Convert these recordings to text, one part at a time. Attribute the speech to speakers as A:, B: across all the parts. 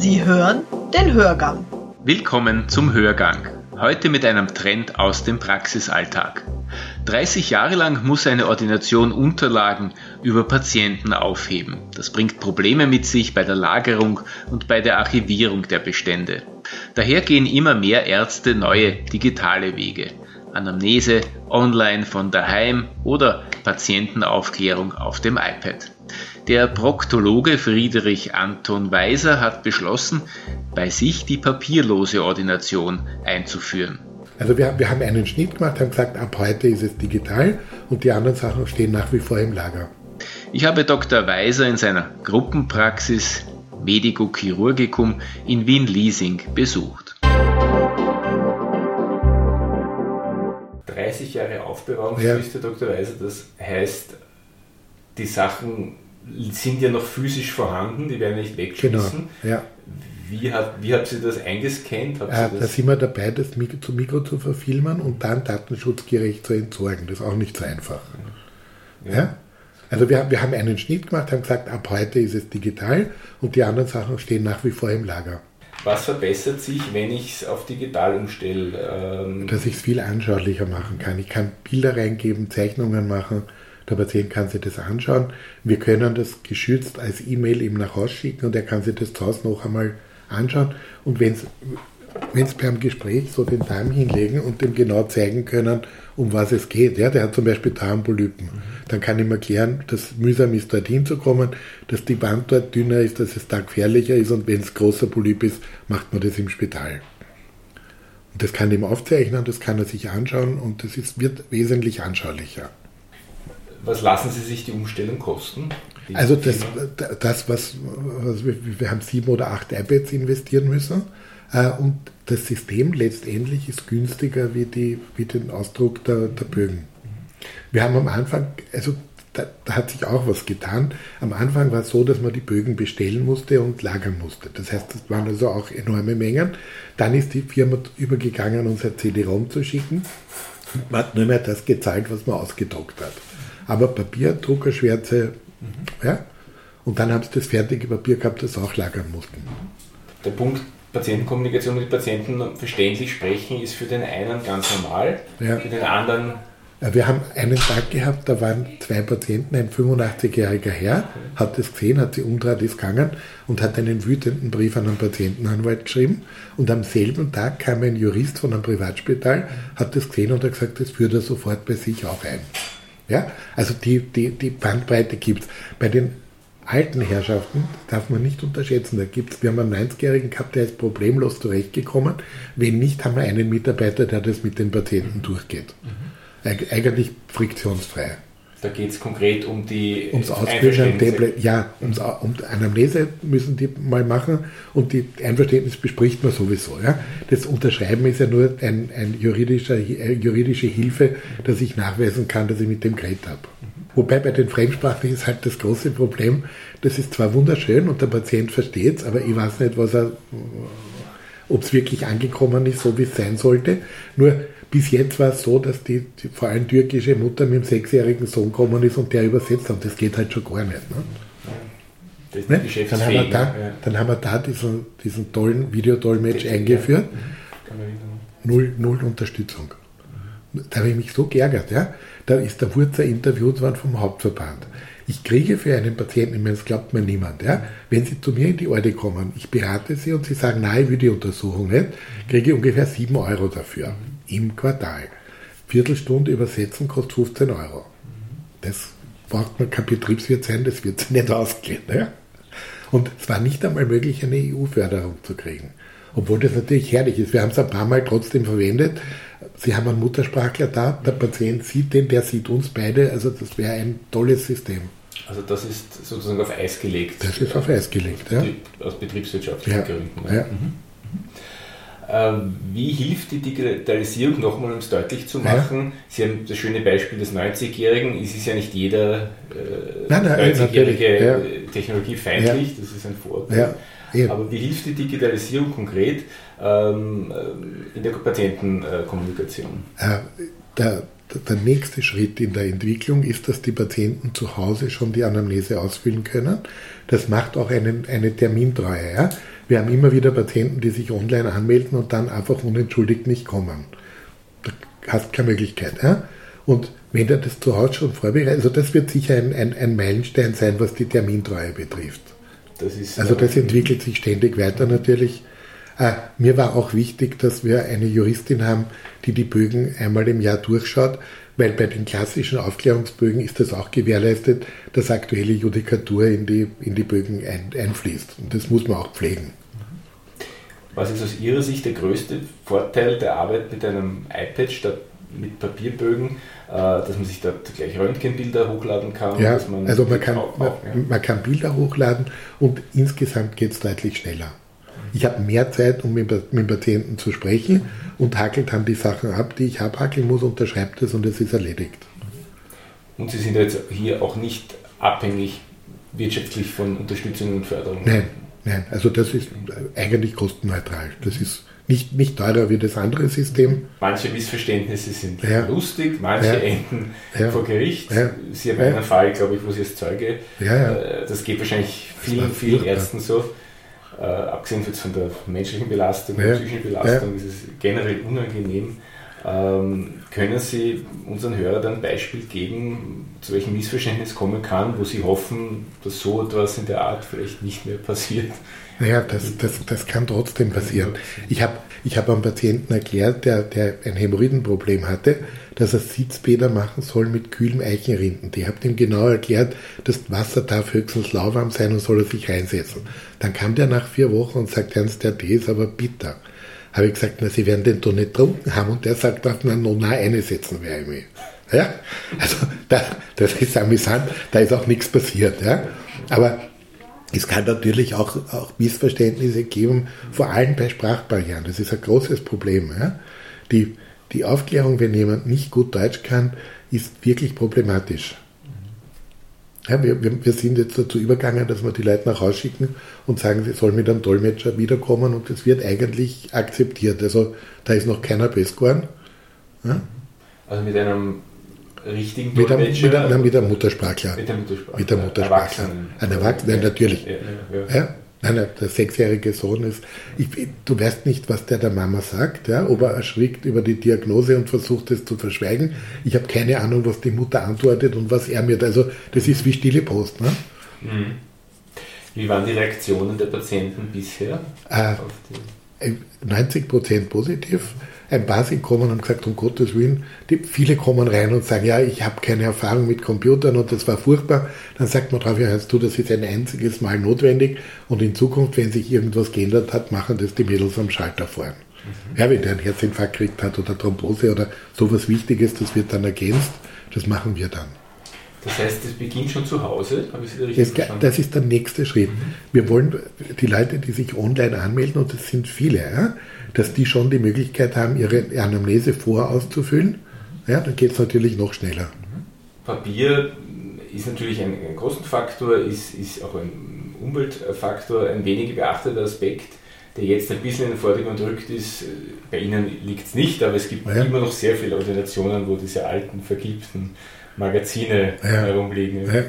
A: Sie hören den Hörgang.
B: Willkommen zum Hörgang. Heute mit einem Trend aus dem Praxisalltag. 30 Jahre lang muss eine Ordination Unterlagen über Patienten aufheben. Das bringt Probleme mit sich bei der Lagerung und bei der Archivierung der Bestände. Daher gehen immer mehr Ärzte neue digitale Wege. Anamnese, online von daheim oder Patientenaufklärung auf dem iPad. Der Proktologe Friedrich Anton Weiser hat beschlossen, bei sich die papierlose Ordination einzuführen.
C: Also wir, wir haben einen Schnitt gemacht, haben gesagt, ab heute ist es digital und die anderen Sachen stehen nach wie vor im Lager.
B: Ich habe Dr. Weiser in seiner Gruppenpraxis Medico Chirurgicum in Wien-Liesing besucht.
D: 30 Jahre Aufbewahrungsfrist, ja. Dr. Weiser, das heißt, die Sachen sind ja noch physisch vorhanden, die werden nicht weggeschmissen.
C: Genau, ja.
D: Wie, hat, wie habt ihr das eingescannt? Habt
C: äh, da sind wir dabei, das Mikro zu Mikro zu verfilmen und dann datenschutzgerecht zu entsorgen. Das ist auch nicht so einfach. Ja. ja? Also wir, wir haben einen Schnitt gemacht, haben gesagt, ab heute ist es digital und die anderen Sachen stehen nach wie vor im Lager.
D: Was verbessert sich, wenn ich es auf digital umstelle?
C: Ähm Dass ich es viel anschaulicher machen kann. Ich kann Bilder reingeben, Zeichnungen machen der Patient kann sich das anschauen. Wir können das geschützt als E-Mail ihm nach Hause schicken und er kann sich das zu Hause noch einmal anschauen. Und wenn es beim Gespräch so den Darm hinlegen und dem genau zeigen können, um was es geht. Ja, der hat zum Beispiel Darmpolypen. Mhm. Dann kann ich ihm erklären, dass mühsam ist, dorthin zu kommen, dass die Wand dort dünner ist, dass es da gefährlicher ist und wenn es großer Polyp ist, macht man das im Spital. Und das kann ihm aufzeichnen, das kann er sich anschauen und das ist, wird wesentlich anschaulicher.
D: Was lassen Sie sich die Umstellung kosten?
C: Die also das, das was, was wir, wir, haben sieben oder acht iPads investieren müssen und das System letztendlich ist günstiger wie, die, wie den Ausdruck der, der Bögen. Wir haben am Anfang, also da, da, hat sich auch was getan. Am Anfang war es so, dass man die Bögen bestellen musste und lagern musste. Das heißt, das waren also auch enorme Mengen. Dann ist die Firma übergegangen, uns ein CD-ROM zu schicken. Man hat nur mehr das gezahlt, was man ausgedruckt hat aber Papier, Druckerschwärze, mhm. ja. Und dann haben sie das fertige Papier gehabt, das auch lagern mussten.
D: Der Punkt Patientenkommunikation mit Patienten verständlich sprechen ist für den einen ganz normal, ja. für den anderen
C: wir haben einen Tag gehabt, da waren zwei Patienten, ein 85-jähriger Herr, hat das gesehen, hat sie umdreht, ist gegangen und hat einen wütenden Brief an einen Patientenanwalt geschrieben. Und am selben Tag kam ein Jurist von einem Privatspital, hat das gesehen und hat gesagt, das führt er sofort bei sich auch ein. Ja? Also die, die, die Bandbreite gibt es. Bei den alten Herrschaften darf man nicht unterschätzen. Da gibt's, wir haben einen 90-Jährigen gehabt, der ist problemlos zurechtgekommen. Wenn nicht, haben wir einen Mitarbeiter, der das mit den Patienten durchgeht. Mhm. Eigentlich friktionsfrei.
D: Da geht es konkret um die
C: ums Ausbilden, ja, ums, um Anamnese müssen die mal machen und die Einverständnis bespricht man sowieso. Ja. Das Unterschreiben ist ja nur ein, ein juridischer, äh, juridische Hilfe, dass ich nachweisen kann, dass ich mit dem geredet habe. Wobei bei den Fremdsprachen ist halt das große Problem, das ist zwar wunderschön und der Patient versteht es, aber ich weiß nicht, was er, ob es wirklich angekommen ist, so wie es sein sollte. Nur bis jetzt war es so, dass die, die, vor allem türkische Mutter mit dem sechsjährigen Sohn gekommen ist und der übersetzt hat. Das geht halt schon gar nicht. Ne? ne? Dann, haben wir da, ja. dann haben wir da diesen, diesen tollen Videodolmetsch eingeführt. Mhm. Null, null Unterstützung. Da habe ich mich so geärgert. Ja? Da ist der Wurzer interviewt worden vom Hauptverband. Ich kriege für einen Patienten, ich meine, das glaubt mir niemand, ja, wenn Sie zu mir in die Orde kommen, ich berate Sie und Sie sagen, nein, ich will die Untersuchung nicht, kriege ich ungefähr 7 Euro dafür im Quartal. Viertelstunde übersetzen kostet 15 Euro. Das braucht man kein Betriebswirt sein, das wird nicht ausgehen. Ja? Und es war nicht einmal möglich, eine EU-Förderung zu kriegen. Obwohl das natürlich herrlich ist. Wir haben es ein paar Mal trotzdem verwendet. Sie haben einen Muttersprachler da, der Patient sieht den, der sieht uns beide. Also das wäre ein tolles System.
D: Also das ist sozusagen auf Eis gelegt.
C: Das ist auf Eis gelegt, ja.
D: Aus betriebswirtschaftlichen ja. Gründen. Ja. Mhm. Ähm, wie hilft die Digitalisierung, nochmal um es deutlich zu machen? Ja. Sie haben das schöne Beispiel des 90-Jährigen. Es ist ja nicht jeder äh, 90-Jährige ja. technologiefeindlich, das ist ein Vorurteil. Aber wie hilft die Digitalisierung konkret ähm, in der Patientenkommunikation?
C: Äh, der, der nächste Schritt in der Entwicklung ist, dass die Patienten zu Hause schon die Anamnese ausfüllen können. Das macht auch einen, eine Termintreue. Ja? Wir haben immer wieder Patienten, die sich online anmelden und dann einfach unentschuldigt nicht kommen. Da hast keine Möglichkeit. Ja? Und wenn der das zu Hause schon vorbereitet, also das wird sicher ein, ein, ein Meilenstein sein, was die Termintreue betrifft. Das also das entwickelt sich ständig weiter natürlich. Äh, mir war auch wichtig, dass wir eine Juristin haben, die die Bögen einmal im Jahr durchschaut, weil bei den klassischen Aufklärungsbögen ist das auch gewährleistet, dass aktuelle Judikatur in die, in die Bögen ein, einfließt. Und das muss man auch pflegen.
D: Was ist aus Ihrer Sicht der größte Vorteil der Arbeit mit einem iPad statt mit Papierbögen, äh, dass man sich da gleich Röntgenbilder hochladen kann?
C: Ja, man also man kann, auch, man, ja. man kann Bilder hochladen und insgesamt geht es deutlich schneller. Ich habe mehr Zeit, um mit, mit dem Patienten zu sprechen und hackelt dann die Sachen ab, die ich abhackeln muss, unterschreibt es und es ist erledigt.
D: Und Sie sind jetzt hier auch nicht abhängig wirtschaftlich von Unterstützung und Förderung?
C: Nein, nein. Also das ist eigentlich kostenneutral. Das ist nicht, nicht teurer wie das andere System.
D: Manche Missverständnisse sind ja. lustig, manche ja. enden ja. vor Gericht. Sie haben einen Fall, glaube ich, wo Sie als Zeuge, äh, das geht wahrscheinlich vielen, vielen Ärzten so, äh, abgesehen von der menschlichen Belastung, der psychischen Belastung, ist es generell unangenehm. Ähm, können Sie unseren Hörern ein Beispiel geben, zu welchem Missverständnis kommen kann, wo Sie hoffen, dass so etwas in der Art vielleicht nicht mehr passiert?
C: Naja, das, das, das kann trotzdem passieren. Ich habe ich hab einem Patienten erklärt, der, der ein Hämorrhoidenproblem hatte, dass er Sitzbäder machen soll mit kühlem Eichenrinden. Die habt ihm genau erklärt, das Wasser darf höchstens lauwarm sein und soll er sich reinsetzen. Dann kam der nach vier Wochen und sagt, Ernst, der Tee ist aber bitter. Habe ich gesagt, na, Sie werden den doch nicht getrunken haben. Und der sagt, na, no, na, eine setzen wir mir. Ja, also da, das ist amüsant, da ist auch nichts passiert. Ja. Aber es kann natürlich auch, auch Missverständnisse geben, vor allem bei Sprachbarrieren. Das ist ein großes Problem. Ja? Die, die Aufklärung, wenn jemand nicht gut Deutsch kann, ist wirklich problematisch. Ja, wir, wir, sind jetzt dazu übergegangen, dass wir die Leute nach Hause schicken und sagen, sie sollen mit einem Dolmetscher wiederkommen und das wird eigentlich akzeptiert. Also da ist noch keiner best geworden.
D: Ja? Also mit einem richtigen
C: mit einem, mit, einem, mit einem Muttersprachler. Mit der Muttersprachler. Mit der Muttersprachler. Ein Erwachsener, ja, natürlich. Ja, ja. Nein, der sechsjährige Sohn ist, ich, du weißt nicht, was der der Mama sagt, ja, ob er erschrickt über die Diagnose und versucht es zu verschweigen. Ich habe keine Ahnung, was die Mutter antwortet und was er mir, also das ist wie stille Post. Ne? Mhm.
D: Wie waren die Reaktionen der Patienten bisher?
C: Äh, 90 Prozent positiv ein paar sind gekommen und gesagt, um Gottes Willen, die, viele kommen rein und sagen, ja, ich habe keine Erfahrung mit Computern und das war furchtbar. Dann sagt man drauf, ja, hörst du, das ist ein einziges Mal notwendig und in Zukunft, wenn sich irgendwas geändert hat, machen das die Mädels am Schalter vorn. Mhm. Ja, wenn der einen Herzinfarkt gekriegt hat oder Thrombose oder sowas Wichtiges, das wird dann ergänzt, das machen wir dann.
D: Das heißt, das beginnt schon zu Hause?
C: Das, das, ist der nächste Schritt. Mhm. Wir wollen die Leute, die sich online anmelden, und das sind viele, ja, dass die schon die Möglichkeit haben, ihre Anamnese vorauszufüllen. Ja, dann geht es natürlich noch schneller.
D: Papier ist natürlich ein, ein Kostenfaktor, ist, ist auch ein Umweltfaktor, ein wenig beachteter Aspekt, der jetzt ein bisschen in den Vordergrund rückt, ist, bei Ihnen liegt es nicht, aber es gibt ja. immer noch sehr viele Ordinationen, wo diese alten, vergilbten Magazine ja. herumliegen. Ja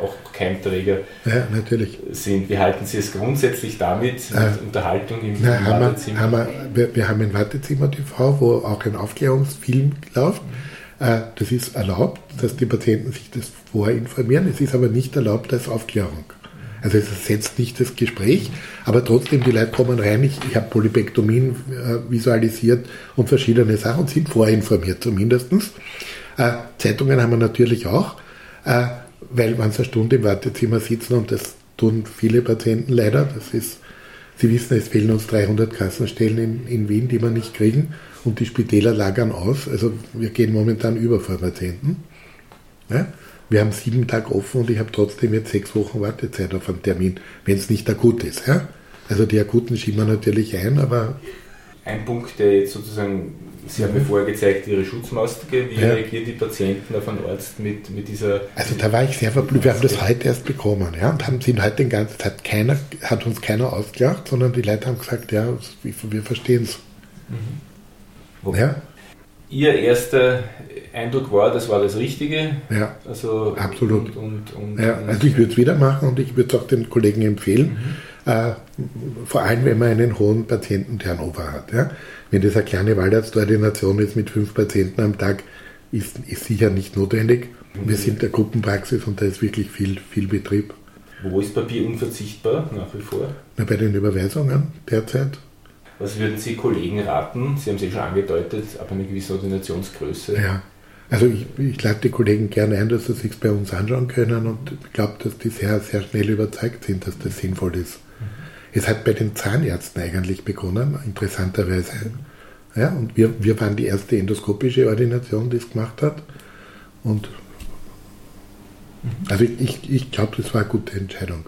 D: auch Keimträger
C: ja, natürlich.
D: sind. Wie halten Sie es grundsätzlich damit,
C: äh, Unterhaltung im, na, im haben Wartezimmer? Wir, haben wir, wir, wir, haben ein Wartezimmer TV, wo auch ein Aufklärungsfilm läuft. Äh, das ist erlaubt, dass die Patienten sich das vorinformieren. Es ist aber nicht erlaubt als Aufklärung. Also es ersetzt nicht das Gespräch, aber trotzdem, die Leute kommen rein, ich, ich habe Polybektomien äh, visualisiert und verschiedene Sachen und sind vorinformiert zumindest. Äh, Zeitungen haben wir natürlich auch. Äh, weil man eine Stunde im Wartezimmer sitzen und das tun viele Patienten leider. Das ist, Sie wissen, es fehlen uns 300 Kassenstellen in, in Wien, die wir nicht kriegen und die Spitäler lagern aus. Also wir gehen momentan über vor Patienten. Ja? Wir haben sieben Tage offen und ich habe trotzdem jetzt sechs Wochen Wartezeit auf einen Termin, wenn es nicht akut ist. Ja? Also die akuten schieben wir natürlich ein, aber.
D: Ein Punkt, der jetzt sozusagen Sie haben mir vorher gezeigt, Ihre Schutzmaske. Wie ja. reagieren die Patienten auf einen Arzt mit, mit dieser.
C: Also da war ich sehr verblüfft. Wir haben das heute erst bekommen. Ja, und haben sie heute den ganzen Zeit keiner, hat uns keiner ausgelacht, sondern die Leute haben gesagt, ja, wir verstehen es.
D: Mhm. Ja? Ihr erster Eindruck war, das war das Richtige.
C: Ja,
D: also,
C: absolut.
D: Und, und,
C: ja, also ich würde es wieder machen und ich würde es auch den Kollegen empfehlen. Mhm. Äh, vor allem, wenn man einen hohen Patienten-Turnover hat. Ja? Wenn das eine kleine Waldarztordination ist mit fünf Patienten am Tag, ist, ist sicher nicht notwendig. Mhm. Wir sind der Gruppenpraxis und da ist wirklich viel, viel Betrieb.
D: Wo ist Papier unverzichtbar nach wie vor?
C: Na, bei den Überweisungen derzeit.
D: Was würden Sie Kollegen raten? Sie haben es ja schon angedeutet, ab einer gewissen Ordinationsgröße.
C: Ja, also ich, ich lade die Kollegen gerne ein, dass sie sich bei uns anschauen können und ich glaube, dass die sehr, sehr schnell überzeugt sind, dass das sinnvoll ist. Mhm. Es hat bei den Zahnärzten eigentlich begonnen, interessanterweise. Ja, und wir, wir waren die erste endoskopische Ordination, die es gemacht hat. Und also ich, ich, ich glaube, das war eine gute Entscheidung.